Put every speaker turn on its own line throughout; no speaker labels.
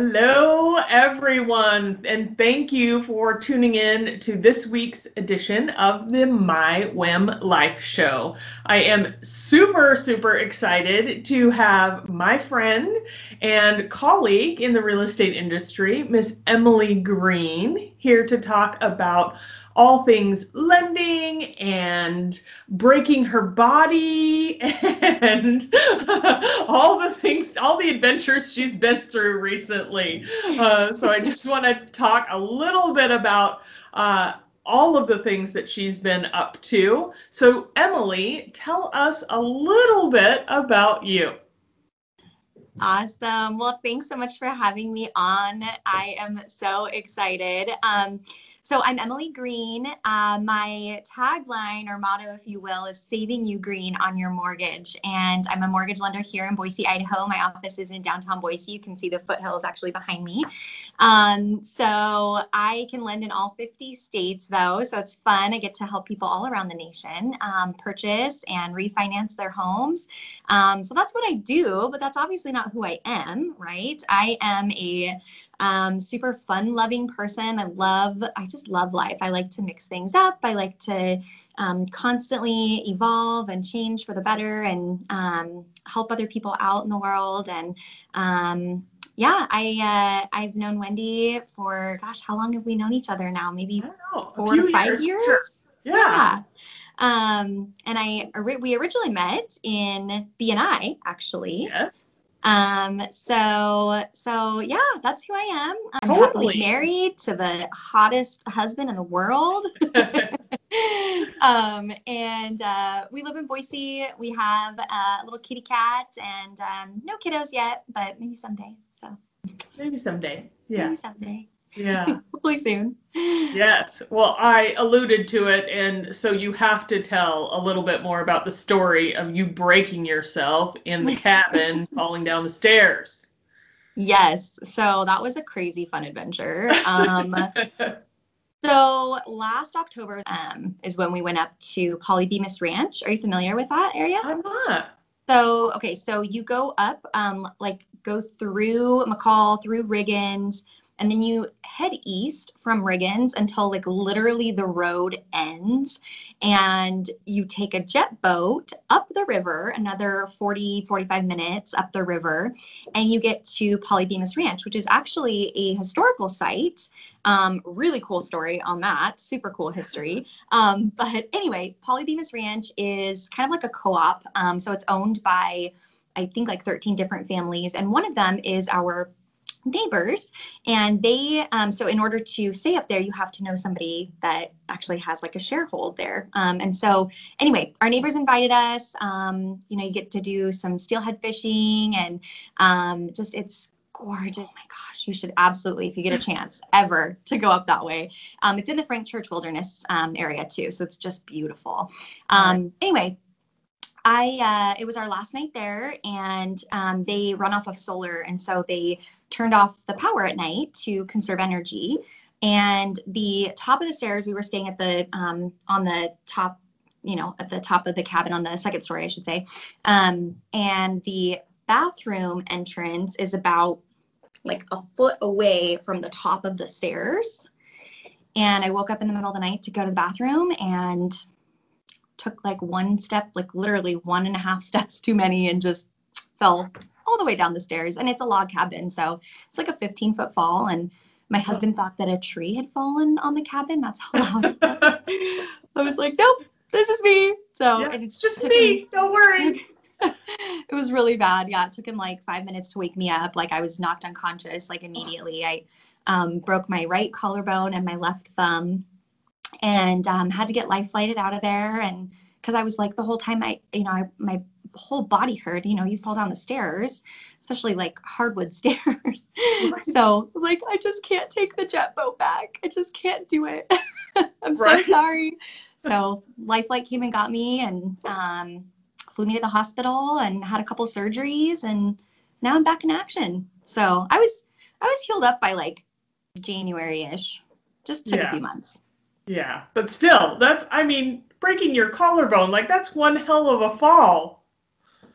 Hello, everyone, and thank you for tuning in to this week's edition of the My Whim Life Show. I am super, super excited to have my friend and colleague in the real estate industry, Miss Emily Green, here to talk about all things lending and breaking her body and all the things, all the adventures she's been through recently. Uh, so I just want to talk a little bit about. Uh, all of the things that she's been up to. So, Emily, tell us a little bit about you.
Awesome. Well, thanks so much for having me on. I am so excited. Um, so I'm Emily Green. Uh, my tagline or motto, if you will, is saving you green on your mortgage. And I'm a mortgage lender here in Boise, Idaho. My office is in downtown Boise. You can see the foothills actually behind me. Um, so I can lend in all 50 states though. So it's fun. I get to help people all around the nation um, purchase and refinance their homes. Um, so that's what I do, but that's obviously not who I am, right? I am a um, super fun loving person. I love, I just love life. I like to mix things up. I like to um, constantly evolve and change for the better and um, help other people out in the world. And um, yeah, I uh, I've known Wendy for gosh, how long have we known each other now? Maybe
know,
four to five years. years? Sure.
Yeah. yeah.
Um, and I we originally met in BNI actually.
Yes.
Um, so so yeah, that's who I am. I'm
totally.
happily married to the hottest husband in the world. um, and uh, we live in Boise. We have a little kitty cat and um, no kiddos yet, but maybe someday. So
maybe someday. Yeah.
Maybe someday.
Yeah.
Hopefully soon.
Yes. Well, I alluded to it. And so you have to tell a little bit more about the story of you breaking yourself in the cabin, falling down the stairs.
Yes. So that was a crazy fun adventure. Um, so last October um, is when we went up to Polly Bemis Ranch. Are you familiar with that area?
I'm not.
So, okay. So you go up, um, like go through McCall, through Riggins, and then you head east from Riggins until like literally the road ends and you take a jet boat up the river another 40 45 minutes up the river and you get to Polly Bemis Ranch which is actually a historical site. Um, really cool story on that super cool history. Um, but anyway Polly Bemis Ranch is kind of like a co-op um, so it's owned by I think like 13 different families and one of them is our neighbors and they um, so in order to stay up there you have to know somebody that actually has like a sharehold there. Um, and so anyway our neighbors invited us. Um, you know you get to do some steelhead fishing and um, just it's gorgeous. My gosh you should absolutely if you get a chance ever to go up that way. Um, it's in the frank church wilderness um, area too so it's just beautiful. Anyway I uh, it was our last night there, and um, they run off of solar, and so they turned off the power at night to conserve energy. And the top of the stairs, we were staying at the um, on the top, you know, at the top of the cabin on the second story, I should say. Um, and the bathroom entrance is about like a foot away from the top of the stairs. And I woke up in the middle of the night to go to the bathroom and took like one step, like literally one and a half steps too many, and just fell all the way down the stairs. And it's a log cabin, so it's like a 15 foot fall. And my husband thought that a tree had fallen on the cabin. That's how loud. I was like, nope, this is me. So
yeah, and it's just me. Him, Don't worry.
it was really bad. Yeah, it took him like five minutes to wake me up. Like I was knocked unconscious. Like immediately, I um, broke my right collarbone and my left thumb and um, had to get life flighted out of there. And because I was like the whole time I, you know, I, my whole body hurt. You know, you fall down the stairs, especially like hardwood stairs. Right. So I like, I just can't take the jet boat back. I just can't do it. I'm right. so sorry. So life flight came and got me and um, flew me to the hospital and had a couple surgeries and now I'm back in action. So I was I was healed up by like January-ish. Just took yeah. a few months.
Yeah, but still, that's I mean, breaking your collarbone, like that's one hell of a fall.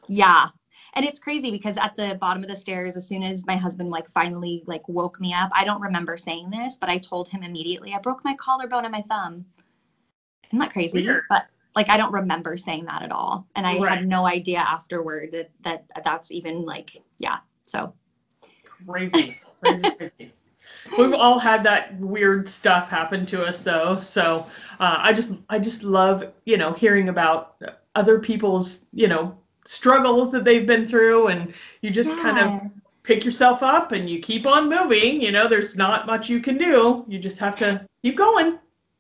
Yeah. and it's crazy because at the bottom of the stairs as soon as my husband like finally like woke me up i don't remember saying this but i told him immediately i broke my collarbone and my thumb isn't that crazy
Weird.
but like i don't remember saying that at all and i
Right.
had no idea afterward that, that that's even like yeah so
Crazy, crazy, crazy. We've all had that weird stuff happen to us though, so uh, I just I just love you know hearing about other people's you know struggles that they've been through, and you just kind of pick yourself up and you keep on moving. You know, there's not much you can do. You just have to keep going.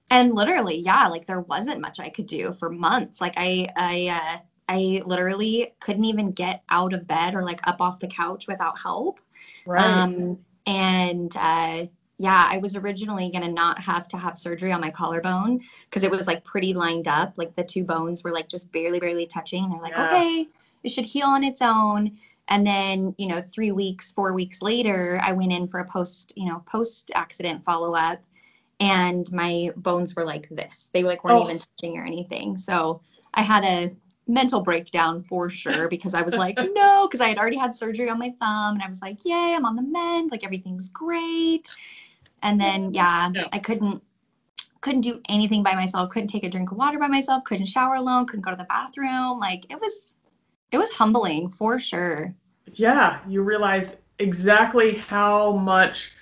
and literally yeah like there wasn't much i could do for months like i i uh i literally couldn't even get out of bed or like up off the couch without help um and uh yeah i was originally going to not have to have surgery on my collarbone because it was like pretty lined up. Like the two bones were like just barely barely touching. And they're like
Yeah.
okay it should heal on its own. And then you know three weeks four weeks later i went in for a post you know post accident follow up and my bones were like this. They like weren't
Oh.
even touching or anything. So i had a mental breakdown for sure because i was like no because i had already had surgery on my thumb and i was like yay i'm on the mend like everything's great and then yeah
Yeah.
i couldn't couldn't do anything by myself couldn't take a drink of water by myself couldn't shower alone couldn't go to the bathroom like it was it was humbling for sure
yeah, you realize exactly how much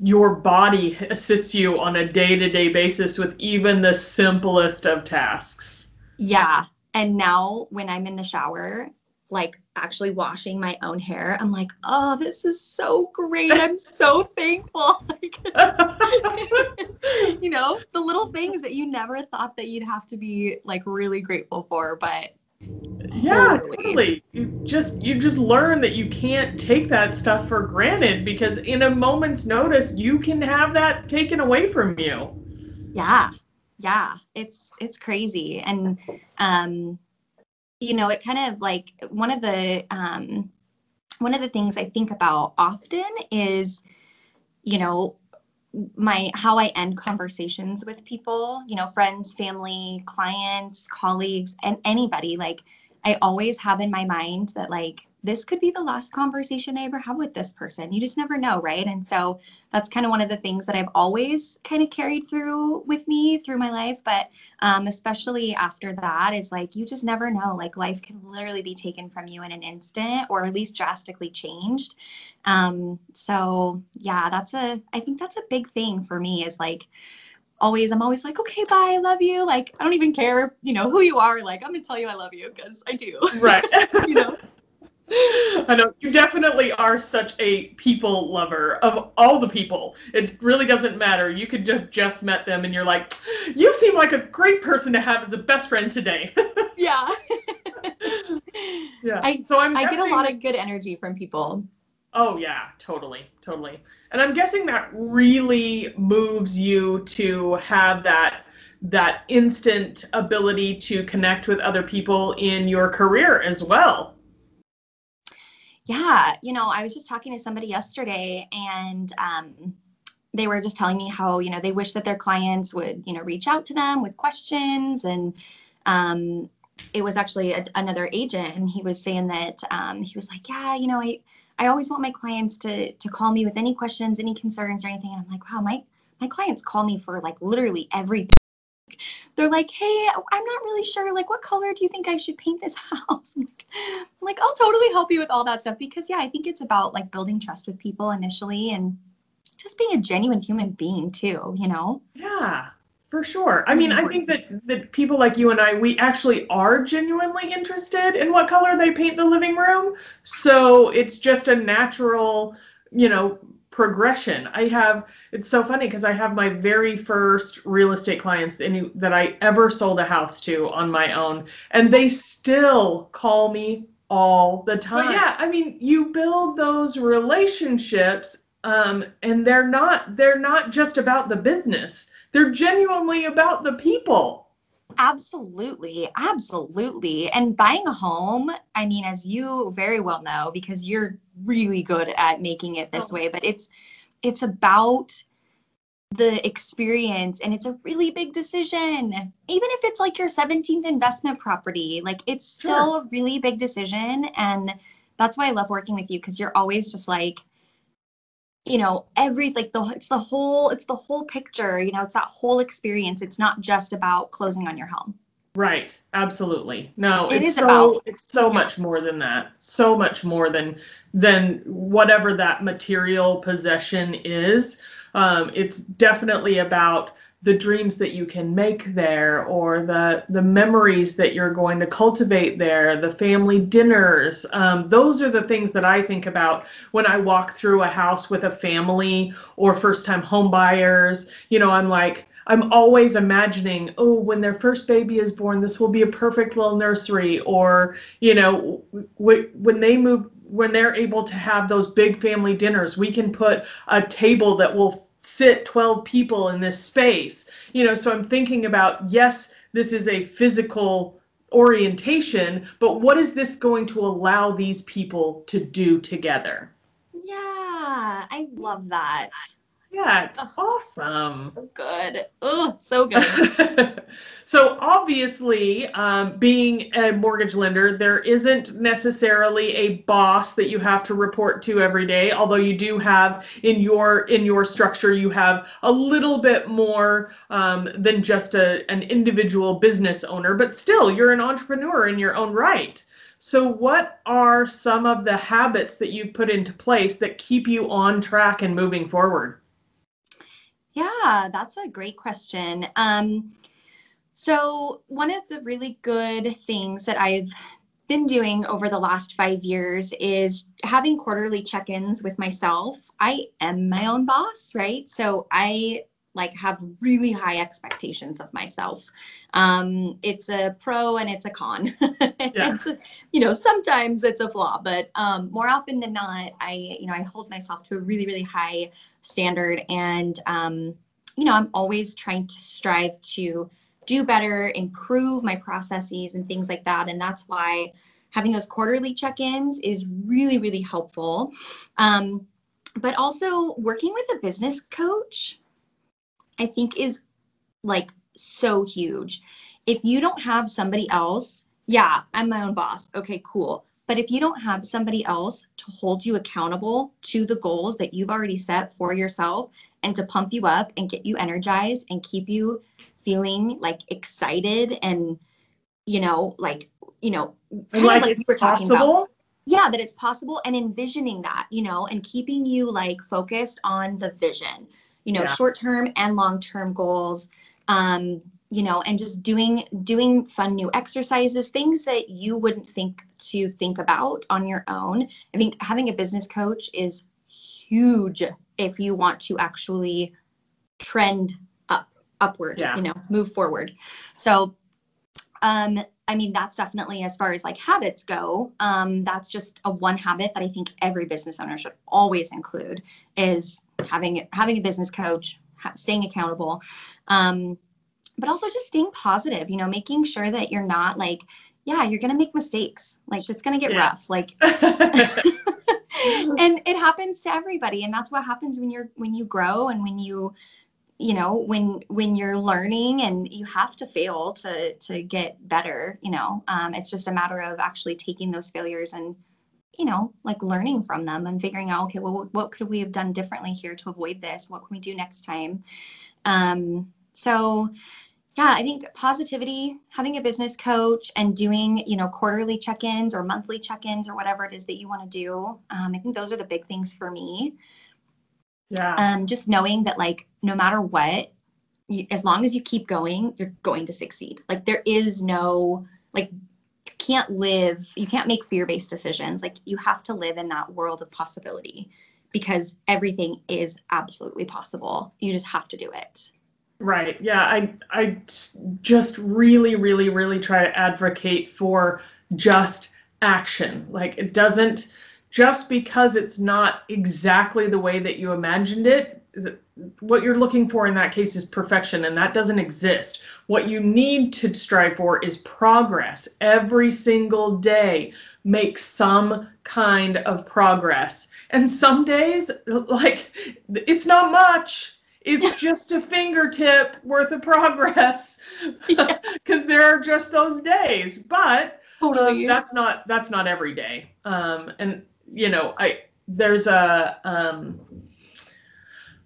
your body assists you on a day-to-day basis with even the simplest of tasks.
Yeah. And now when I'm in the shower, like actually washing my own hair, I'm like, oh, this is so great. I'm so thankful. Like, you know, the little things that you never thought that you'd have to be like really grateful for, but
Yeah,
Totally.
totally. You just you just learn that you can't take that stuff for granted because in a moment's notice you can have that taken away from you.
yeah yeah it's it's crazy. And um you know it kind of like one of the um one of the things i think about often is you know my how i end conversations with people you know friends family clients colleagues and anybody. Like i always have in my mind that like this could be the last conversation i ever have with this person you just never know right and so that's kind of one of the things that I've always kind of carried through with me through my life. But um, especially after that, is like you just never know. Like life can literally be taken from you in an instant, or at least drastically changed. Um, so yeah, that's a. I think that's a big thing for me. Is like always i'm always like okay bye i love you like i don't even care you know who you are like i'm gonna tell you i love you because i do
Right.
you know
I know you definitely are such a people lover of all the people. It really doesn't matter. You could have just met them and you're like, you seem like a great person to have as a best friend today.
yeah
yeah.
I-
so I'm
i get a lot of good energy from people
Oh yeah, totally, totally. And I'm guessing that really moves you to have that that instant ability to connect with other people in your career as well.
Yeah, you know, I was just talking to somebody yesterday and um, they were just telling me how, you know, they wish that their clients would, you know, reach out to them with questions. And um, it was actually a, another agent and he was saying that um, he was like, yeah, you know, I, I always want my clients to, to call me with any questions, any concerns or anything. And I'm like, wow, my, my clients call me for like literally everything. They're like, hey, I'm not really sure. Like, what color do you think I should paint this house? I'm like, I'm like, I'll totally help you with all that stuff because yeah, I think it's about like building trust with people initially and just being a genuine human being too, you know?
Yeah, for sure. I mean, I think that that people like you and I, we actually are genuinely interested in what color they paint the living room. So it's just a natural, you know, progression. I have it's so funny because I have my very first real estate clients any, that I ever sold a house to on my own, and they still call me all the time. But yeah, I mean, you build those relationships, um, and they're not they're not just about the business. They're genuinely about the people.
Absolutely. Absolutely. And buying a home, I mean, as you very well know, because you're really good at making it this
Oh.
way, but it's it's about the experience and it's a really big decision even if it's like your 17th investment property like it's still sure. a really big decision and that's why i love working with you because you're always just like you know every like the it's the whole it's the whole picture you know it's that whole experience it's not just about closing on your home
right absolutely no it it's so about, it's so yeah. much more than that so much more than than whatever that material possession is. Um, it's definitely about the dreams that you can make there or the the memories that you're going to cultivate there the family dinners. Um, those are the things that i think about when i walk through a house with a family or first time homebuyers you know i'm like i'm always imagining oh when their first baby is born this will be a perfect little nursery or you know w- when they move when they're able to have those big family dinners we can put a table that will sit 12 people in this space. You know so i'm thinking about yes this is a physical orientation but what is this going to allow these people to do together?
Yeah i love that
yeah, it's awesome.
So good. Oh, so good.
so obviously, um, being a mortgage lender, there isn't necessarily a boss that you have to report to every day. Although you do have in your in your structure, you have a little bit more um, than just a an individual business owner. But still, you're an entrepreneur in your own right. So, what are some of the habits that you put into place that keep you on track and moving forward?
Yeah, that's a great question. Um, so, one of the really good things that I've been doing over the last five years is having quarterly check ins with myself. I am my own boss, right? So, I like have really high expectations of myself. Um, it's a pro and it's a con. Yeah. a, you know, sometimes it's a flaw, but um, more often than not, I, you know, I hold myself to a really, really high standard. And um, you know i'm always trying to strive to do better improve my processes and things like that. And that's why having those quarterly check-ins is really really helpful. Um, but also working with a business coach i think is like so huge. If you don't have somebody else yeah i'm my own boss. Okay cool but if you don't have somebody else to hold you accountable to the goals that you've already set for yourself and to pump you up and get you energized and keep you feeling like excited and, you know, like, you know,
kind like, of like we were talking possible? about.
Yeah, that it's possible and envisioning that, you know, and keeping you like focused on the vision, you know, yeah. short term and long term goals. Um, you know and just doing doing fun new exercises things that you wouldn't think to think about on your own. I think having a business coach is huge if you want to actually trend up upward yeah. you know move forward. So um i mean that's definitely as far as like habits go um that's just a one habit that i think every business owner should always include is having having a business coach ha- staying accountable. Um but also just staying positive, you know, making sure that you're not like, yeah, you're going to make mistakes. Like it's going to get yeah. rough. Like, and it happens to everybody. And that's what happens when you're, when you grow and when you, you know, when, when you're learning and you have to fail to, to get better, you know, um, it's just a matter of actually taking those failures and, you know, like learning from them and figuring out, okay, well, what, what could we have done differently here to avoid this? What can we do next time? Um, so yeah, I think positivity, having a business coach and doing, you know, quarterly check-ins or monthly check-ins or whatever it is that you want to do. Um, I think those are the big things for me.
Yeah.
Um, just knowing that like no matter what, you, as long as you keep going, you're going to succeed. Like there is no like you can't live, you can't make fear-based decisions. Like you have to live in that world of possibility because everything is absolutely possible. You just have to do it.
Right. Yeah. I I just really, really, really try to advocate for just action. Like it doesn't just because it's not exactly the way that you imagined it. What you're looking for in that case is perfection, and that doesn't exist. What you need to strive for is progress. Every single day, make some kind of progress. And some days, like, it's not much it's just a fingertip worth of progress because yeah. there are just those days. But totally. um, that's not that's not every day. Um, and you know, I there's a um,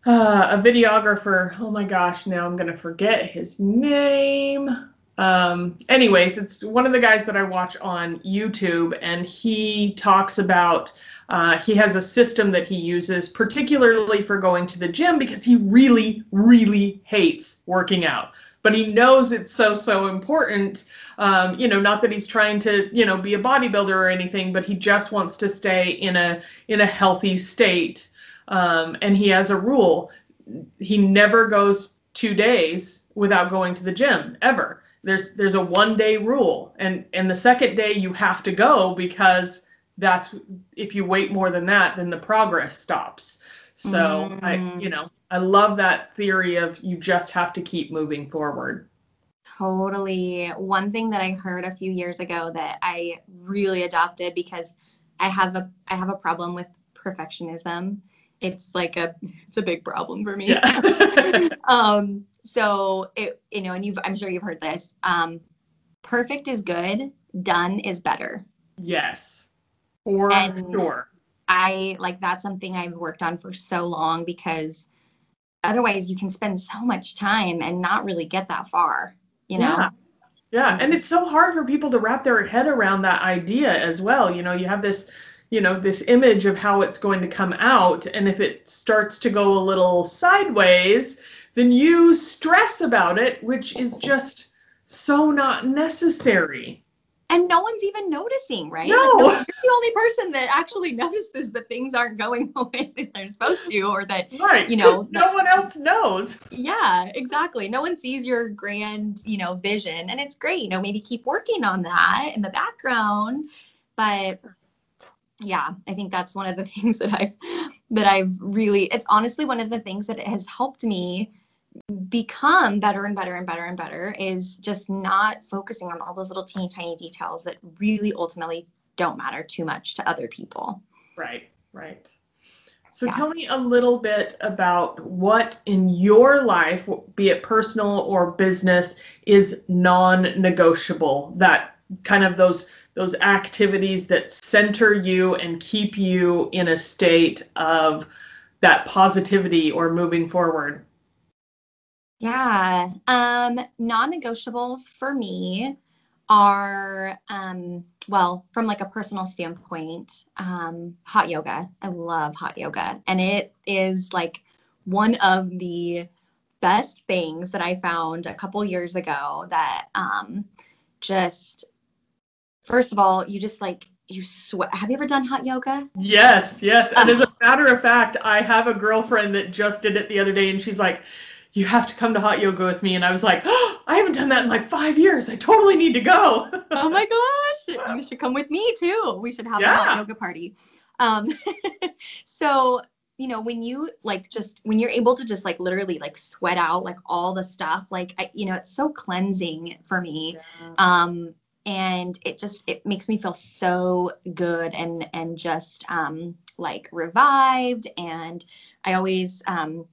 uh, a videographer. Oh my gosh, now I'm gonna forget his name. Um, anyways, it's one of the guys that I watch on YouTube, and he talks about uh, he has a system that he uses, particularly for going to the gym, because he really, really hates working out. But he knows it's so, so important. Um, you know, not that he's trying to, you know, be a bodybuilder or anything, but he just wants to stay in a in a healthy state. Um, and he has a rule: he never goes two days without going to the gym ever there's there's a one day rule and and the second day you have to go because that's if you wait more than that then the progress stops. So mm. i you know i love that theory of you just have to keep moving forward.
Totally. One thing that i heard a few years ago that i really adopted because i have a i have a problem with perfectionism. It's like a it's a big problem for me. Yeah. um so it you know and you've i'm sure you've heard this. Um perfect is good done is better.
Yes for and sure.
I like that's something i've worked on for so long because otherwise you can spend so much time and not really get that far you know?
Yeah. yeah and it's so hard for people to wrap their head around that idea as well you know? You have this you know this image of how it's going to come out and if it starts to go a little sideways then you stress about it which is just so not necessary
and no one's even noticing right?
No.
Like, you're the only person that actually notices that things aren't going the way that they're supposed to or that
right
you know
no one else knows.
Yeah exactly. No one sees your grand you know vision and it's great you know maybe keep working on that in the background. But yeah i think that's one of the things that i've that i've really it's honestly one of the things that has helped me become better and better and better and better is just not focusing on all those little teeny tiny details that really ultimately don't matter too much to other people
right right so yeah. tell me a little bit about what in your life be it personal or business is non-negotiable that kind of those those activities that center you and keep you in a state of that positivity or moving forward?
Yeah. Um, non-negotiables for me are um, well, from like a personal standpoint, um, hot yoga. I love hot yoga. And it is like one of the best things that I found a couple years ago that um, just first of all, you just like you sweat. Have you ever done hot yoga?
Yes, yes. And uh, as a matter of fact, I have a girlfriend that just did it the other day, and she's like, "You have to come to hot yoga with me." And I was like, oh, "I haven't done that in like five years. I totally need to go."
oh my gosh, you should come with me too. We should have yeah. a hot yoga party. Um, so you know when you like just when you're able to just like literally like sweat out like all the stuff like I, you know it's so cleansing for me yeah. um and it just it makes me feel so good and and just um like revived and i always um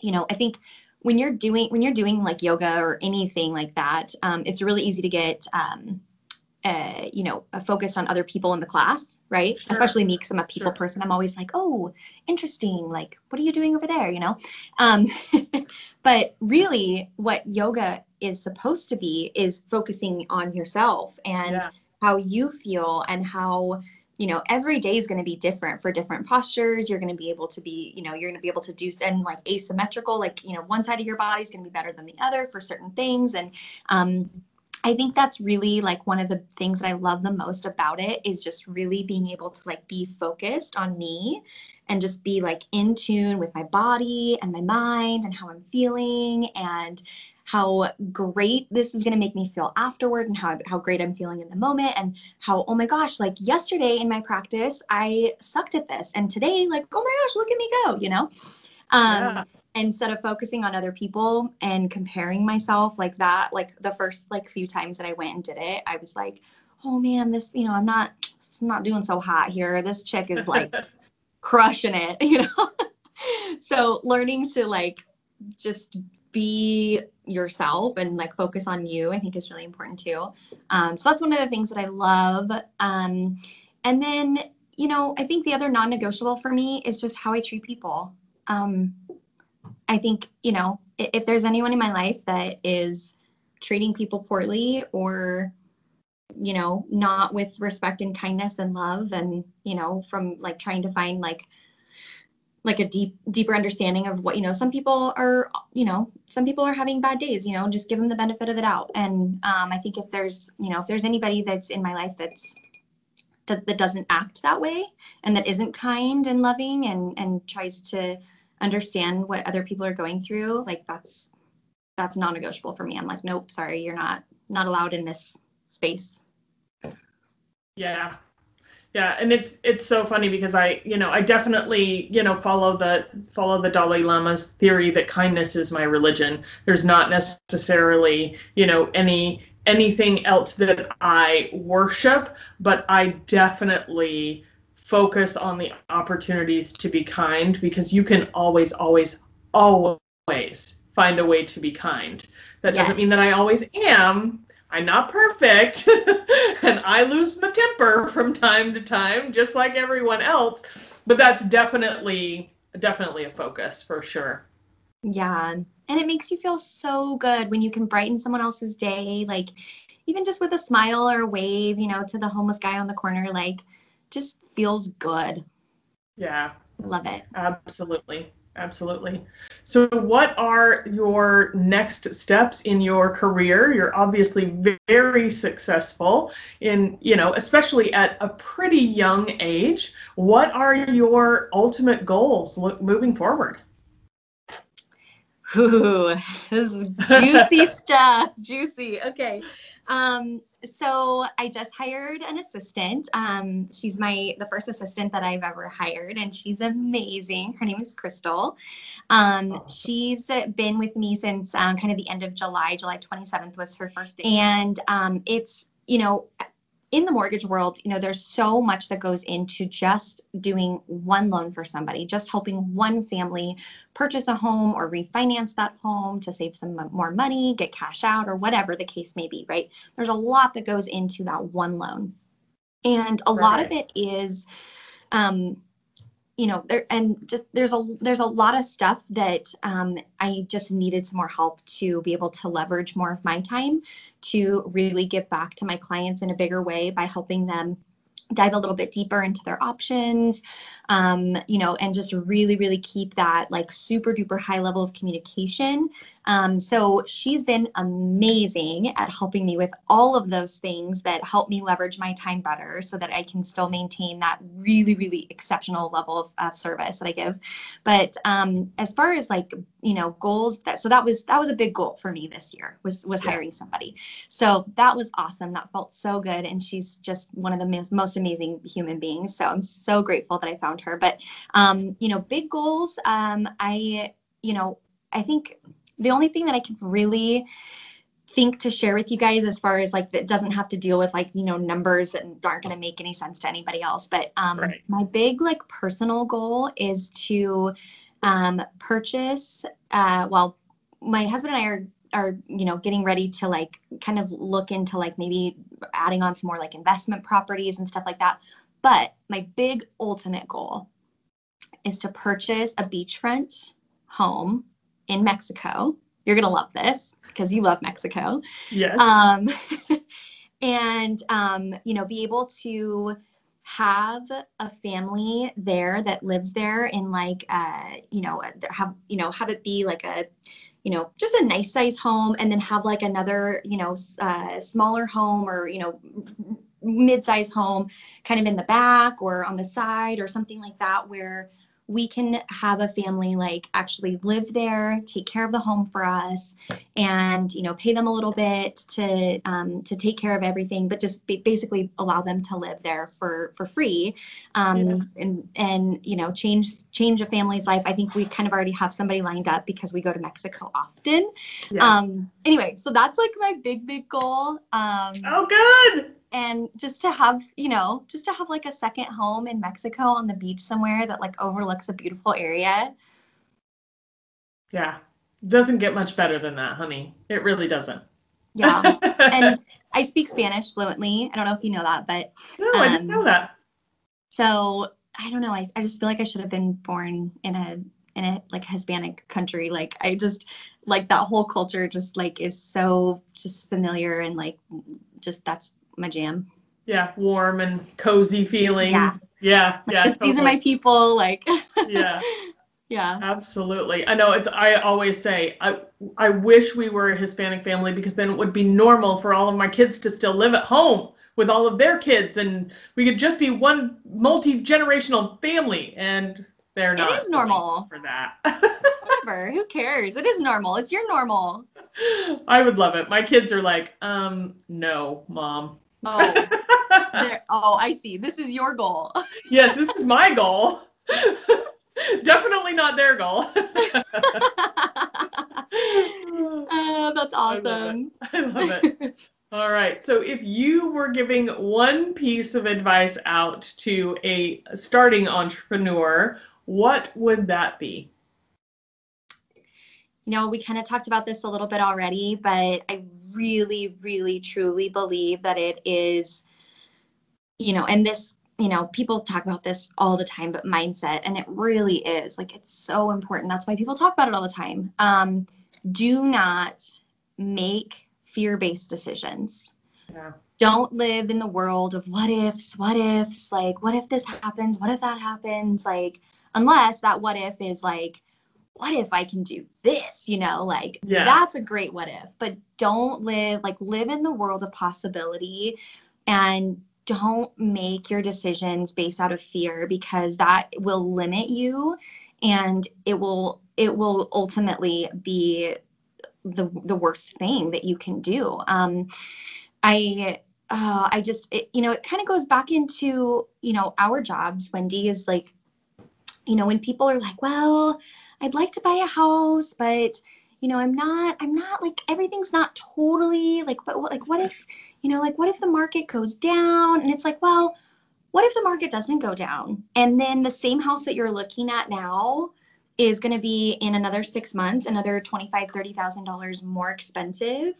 you know i think when you're doing when you're doing like yoga or anything like that um, it's really easy to get um, uh, you know, focused on other people in the class, right? Sure. Especially me, because I'm a people sure. person. I'm always like, oh, interesting. Like, what are you doing over there? You know? Um, but really, what yoga is supposed to be is focusing on yourself and yeah. how you feel and how you know every day is going to be different for different postures. You're going to be able to be you know you're going to be able to do and like asymmetrical like you know one side of your body is going to be better than the other for certain things. And um I think that's really like one of the things that I love the most about it is just really being able to like be focused on me and just be like in tune with my body and my mind and how I'm feeling. And how great this is going to make me feel afterward and how, how great I'm feeling in the moment and how, oh my gosh, like yesterday in my practice, I sucked at this. And today, like, oh my gosh, look at me go, you know? Um, yeah instead of focusing on other people and comparing myself like that like the first like few times that i went and did it i was like oh man this you know i'm not it's not doing so hot here this chick is like crushing it you know so learning to like just be yourself and like focus on you i think is really important too. Um, so that's one of the things that i love. Um, and then you know i think the other non-negotiable for me is just how i treat people. Um, i think you know if, if there's anyone in my life that is treating people poorly or you know not with respect and kindness and love and you know from like trying to find like like a deep deeper understanding of what you know some people are you know some people are having bad days you know just give them the benefit of the doubt. And um, i think if there's you know if there's anybody that's in my life that's that, that doesn't act that way and that isn't kind and loving and and tries to understand what other people are going through like that's that's non-negotiable for me. I'm like nope sorry you're not not allowed in this space.
Yeah yeah and it's it's so funny because i you know i definitely you know follow the follow the dalai lama's theory that kindness is my religion there's not necessarily you know any anything else that i worship but i definitely focus on the opportunities to be kind because you can always always always find a way to be kind that yes. doesn't mean that i always am I'm not perfect and I lose my temper from time to time, just like everyone else. But that's definitely, definitely a focus for sure.
Yeah. And it makes you feel so good when you can brighten someone else's day, like even just with a smile or a wave, you know, to the homeless guy on the corner, like just feels good.
Yeah.
Love it.
Absolutely. Absolutely. So, what are your next steps in your career? You're obviously very successful in, you know, especially at a pretty young age. What are your ultimate goals moving forward?
Ooh, this is juicy stuff. Juicy. Okay. Um, so I just hired an assistant. Um, she's my the first assistant that I've ever hired, and she's amazing. Her name is Crystal. Um, she's been with me since um, kind of the end of July. July 27th was her first day, and um, it's you know in the mortgage world, you know, there's so much that goes into just doing one loan for somebody, just helping one family purchase a home or refinance that home to save some more money, get cash out, or whatever the case may be, right? There's a lot that goes into that one loan. And a right. lot of it is um, you know there and just there's a there's a lot of stuff that um, i just needed some more help to be able to leverage more of my time to really give back to my clients in a bigger way by helping them dive a little bit deeper into their options um, you know and just really really keep that like super duper high level of communication um, so she's been amazing at helping me with all of those things that help me leverage my time better so that I can still maintain that really, really exceptional level of, of service that I give. But um, as far as like, you know, goals that, so that was, that was a big goal for me this year was, was hiring somebody. So that was awesome. That felt so good. And she's just one of the most amazing human beings. So I'm so grateful that I found her. But, um, you know, big goals, um, I, you know, I think the only thing that I can really think to share with you guys as far as like that doesn't have to deal with like you know numbers that aren't going to make any sense to anybody else but um right. my big like personal goal is to um purchase uh well my husband and i are are you know getting ready to like kind of look into like maybe adding on some more like investment properties and stuff like that but my big ultimate goal is to purchase a beachfront home in Mexico. You're going to love this because you love Mexico.
Yes.
Um, and, um, you know, be able to have a family there that lives there in like, uh, you know, have, you know, have it be like a, you know, just a nice size home and then have like another, you know, uh, smaller home or, you know, mid-size home kind of in the back or on the side or something like that where we can have a family like actually live there, take care of the home for us, and you know pay them a little bit to um, to take care of everything, but just basically allow them to live there for for free, um, yeah. and and you know change change a family's life. I think we kind of already have somebody lined up because we go to Mexico often. Yeah. Um, anyway, so that's like my big big goal. Um,
oh, good
and just to have you know just to have like a second home in mexico on the beach somewhere that like overlooks a beautiful area
yeah doesn't get much better than that, honey. It really doesn't.
Yeah. and I speak Spanish fluently. I don't know if you know that, but
no, I didn't
um,
know that.
so I don't know. I, I just feel like I should have been born in a in a like Hispanic country. Like I just like that whole culture just like is so just familiar and like just that's my jam.
Yeah, warm and cozy feeling.
Yeah.
Yeah,
Like,
yeah.
this- these are my people. Like
Yeah.
yeah.
Absolutely. I know it's I always say I I wish we were a Hispanic family because then it would be normal for all of my kids to still live at home with all of their kids and we could just be one multi-generational family and they're
It
not
is
willing
normal.
for that.
Whatever. Who cares? It is normal. It's your normal.
I would love it. My kids are like, um, no, mom.
Oh, oh, I see. This is your goal.
yes, this is my goal. Definitely not their goal.
Oh, that's
I love it.
awesome.
I love it. All right. So if you were giving one piece of advice out to a starting entrepreneur, what would that be?
you know, we kind of talked about this a little bit already, but I really, really, truly believe that it is, you know, and this, you know, people talk about this all the time, but mindset, and it really is like it's so important. That's why people talk about it all the time. Um, do not make fear based decisions.
Yeah.
Don't live in the world of what ifs, what ifs, like, what if this happens? What if that happens? Like, unless that what if is like, what if I can do this? You know, like
Yeah.
that's a great what if, but don't live like live in the world of possibility and don't make your decisions based out of fear because that will limit you and it will it will ultimately be the the worst thing that you can do. Um I uh, I just it, you know it kind of goes back into you know our jobs. Wendy is like, you know, when people are like, well, I'd like to buy a house, but you know, I'm not, I'm not like everything's not totally like, but like, what if, you know, like, what if the market goes down? And it's like, well, what if the market doesn't go down? And then the same house that you're looking at now is going to be in another six months, another twenty-five, thirty thousand dollars more expensive.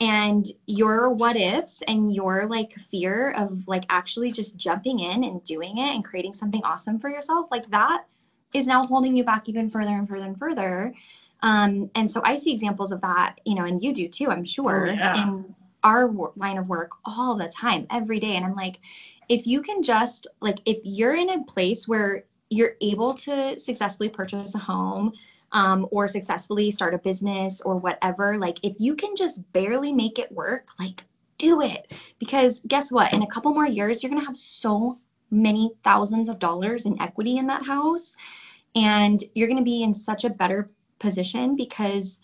And your what ifs and your like fear of like actually just jumping in and doing it and creating something awesome for yourself, like that is now holding you back even further and further and further. Um, and so I see examples of that, you know, and you do too, I'm sure,
Oh, yeah.
in our wor- line of work all the time, every day. And I'm like, if you can just, like, if you're in a place where you're able to successfully purchase a home um, or successfully start a business or whatever, like, if you can just barely make it work, like, do it. Because guess what? In a couple more years, you're going to have so many thousands of dollars in equity in that house. And you're going to be in such a better position because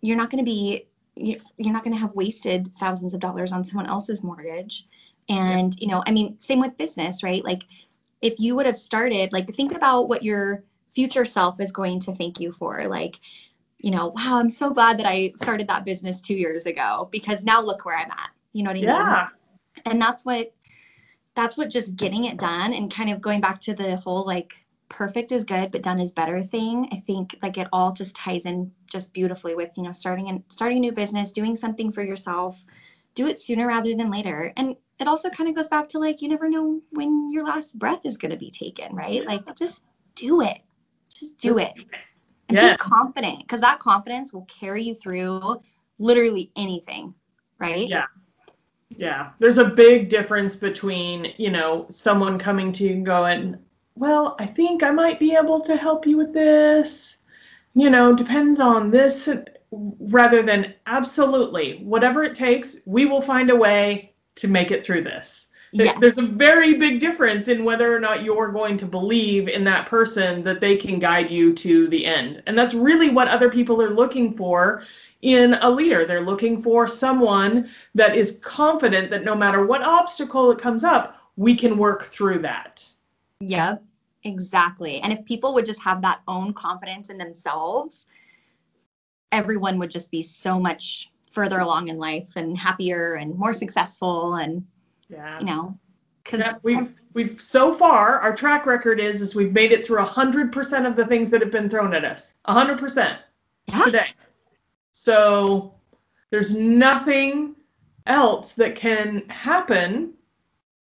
you're not going to be you- you're not going to have wasted thousands of dollars on someone else's mortgage. And you know i mean same with business right? Like if you would have started like think about what your future self is going to thank you for. Like you know wow i'm so glad that i started that business 2 years ago because now look where i'm at. You know what i mean?
Yeah.
and that's what that's what just getting it done and kind of going back to the whole like perfect is good but done is better thing i think like it all just ties in just beautifully with you know starting and starting a new business doing something for yourself. Do it sooner rather than later. And it also kind of goes back to like you never know when your last breath is going to be taken right? Like just do it. Just do it. And
Yes.
be confident because that confidence will carry you through literally anything right?
Yeah. Yeah. There's a big difference between, you know, someone coming to you and going, well, I think I might be able to help you with this. You know, depends on this, rather than absolutely, whatever it takes, we will find a way to make it through this.
Yes.
There's a very big difference in whether or not you're going to believe in that person that they can guide you to the end. And that's really what other people are looking for in a leader. They're looking for someone that is confident that no matter what obstacle that comes up, we can work through that.
Yep, exactly. And if people would just have that own confidence in themselves, everyone would just be so much further along in life and happier and more successful and
Yeah.
you know because
Yeah, we've we've so far our track record is is we've made it through a hundred percent of the things that have been thrown at us. A hundred percent.
Yeah.
today. So there's nothing else that can happen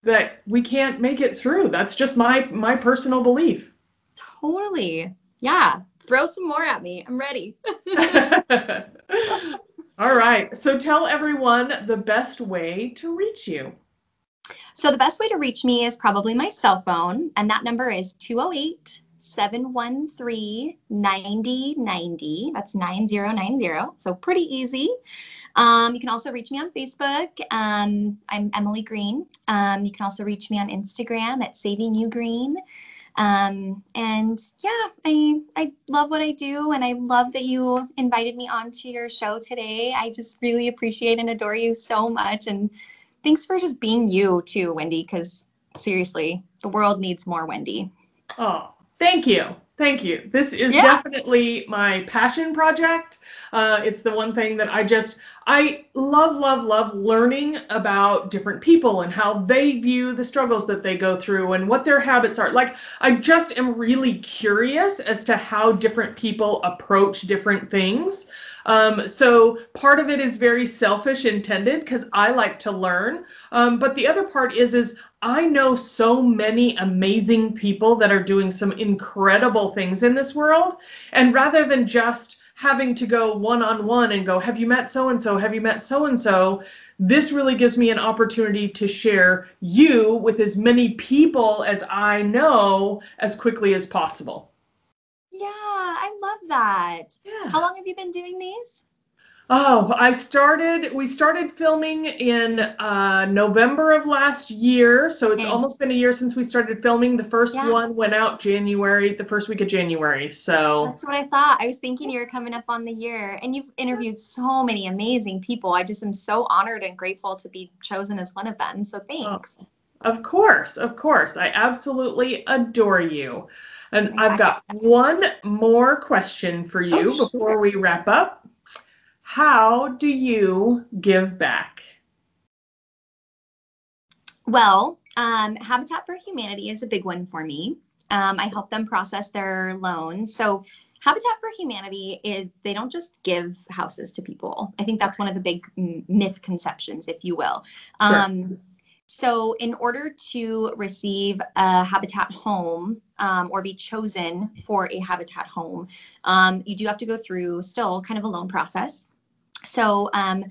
that we can't make it through. That's just my my personal belief.
Totally. Yeah. Throw some more at me. I'm ready.
All right. So tell everyone the best way to reach you.
So the best way to reach me is probably my cell phone, and that number is 208 713 9090. That's 9090. So pretty easy. Um, you can also reach me on Facebook. Um, I'm Emily Green. Um, you can also reach me on Instagram at Saving You Green. Um, and yeah, I I love what I do, and I love that you invited me onto your show today. I just really appreciate and adore you so much, and thanks for just being you too, Wendy. Because seriously, the world needs more Wendy.
Oh, thank you. Thank you. This is
Yeah.
definitely my passion project. Uh, it's the one thing that I just, I love, love, love learning about different people and how they view the struggles that they go through and what their habits are. Like, I just am really curious as to how different people approach different things. Um, so part of it is very selfish intended because I like to learn. Um, but the other part is, is I know so many amazing people that are doing some incredible things in this world. And rather than just having to go one on one and go, Have you met so and so? Have you met so and so? This really gives me an opportunity to share you with as many people as I know as quickly as possible.
I love that.
Yeah.
How long have you been doing these?
Oh, I started, we started filming in uh, November of last year. So it's
Okay.
almost been a year since we started filming. The first
Yeah.
one went out January, the first week of January. So
That's what I thought. I was thinking you were coming up on the year, and you've interviewed so many amazing people. I just am so honored and grateful to be chosen as one of them. So thanks.
Of course, of course. I absolutely adore you. And I've got one more question for you
Oh,
before
sure.
we wrap up. How do you give back?
Well, um, Habitat for Humanity is a big one for me. Um, I help them process their loans. So, Habitat for Humanity is they don't just give houses to people. I think that's one of the big m- myth conceptions, if you will.
Sure.
Um, so, in order to receive a Habitat home um, or be chosen for a Habitat home, um, you do have to go through still kind of a loan process. So, um,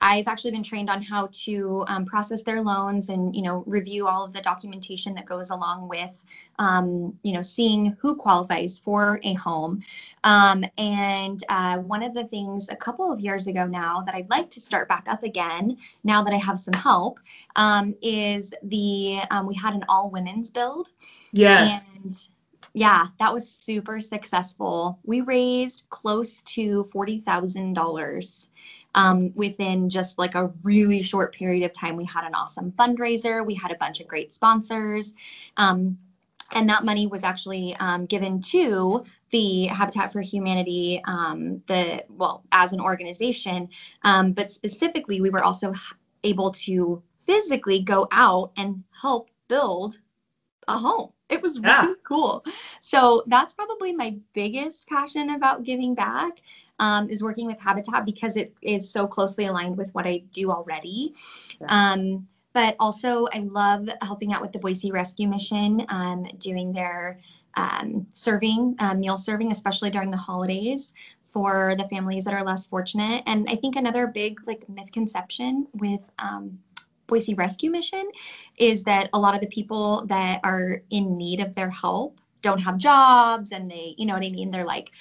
I've actually been trained on how to um, process their loans and you know review all of the documentation that goes along with um, you know seeing who qualifies for a home. Um, and uh, one of the things a couple of years ago now that I'd like to start back up again now that I have some help um, is the um, we had an all women's build
Yes.
and yeah, that was super successful. We raised close to forty thousand dollars um, within just like a really short period of time. We had an awesome fundraiser. We had a bunch of great sponsors. Um, and that money was actually um, given to the Habitat for Humanity, um, the well, as an organization, um, but specifically, we were also able to physically go out and help build a home. It was
Yeah.
really cool. So that's probably my biggest passion about giving back um, is working with Habitat because it is so closely aligned with what I do already.
Yeah.
Um, but also, I love helping out with the Boise Rescue Mission, um, doing their um, serving, uh, meal serving, especially during the holidays for the families that are less fortunate. And I think another big like misconception with um, Boise Rescue Mission is that a lot of the people that are in need of their help don't have jobs and they, you know what I mean? They're like,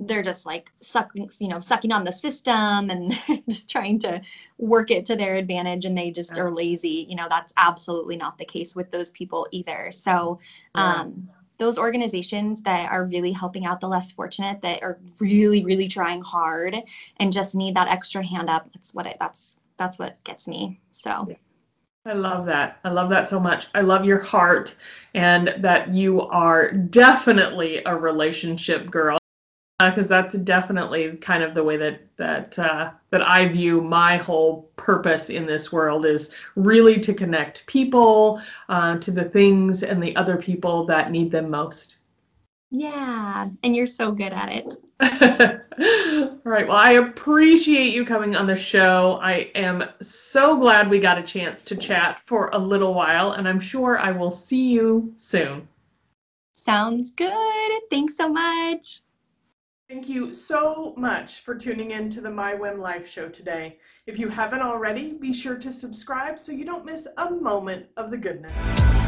they're just like sucking, you know, sucking on the system and just trying to work it to their advantage and they just
Yeah.
are lazy. You know, that's absolutely not the case with those people either. So, um, those organizations that are really helping out the less fortunate, that are really, really trying hard and just need that extra hand up. That's what it, that's, that's what gets me. So,
I love that. I love that so much. I love your heart and that you are definitely a relationship girl. Because that's definitely kind of the way that that uh, that I view my whole purpose in this world is really to connect people uh, to the things and the other people that need them most.
yeah. And you're so good at it.
All right. Well, I appreciate you coming on the show. I am so glad we got a chance to chat for a little while, and I'm sure I will see you soon.
Sounds good. Thanks so much.
Thank you so much for tuning in to the My Whim Life show today. If you haven't already, be sure to subscribe so you don't miss a moment of the goodness.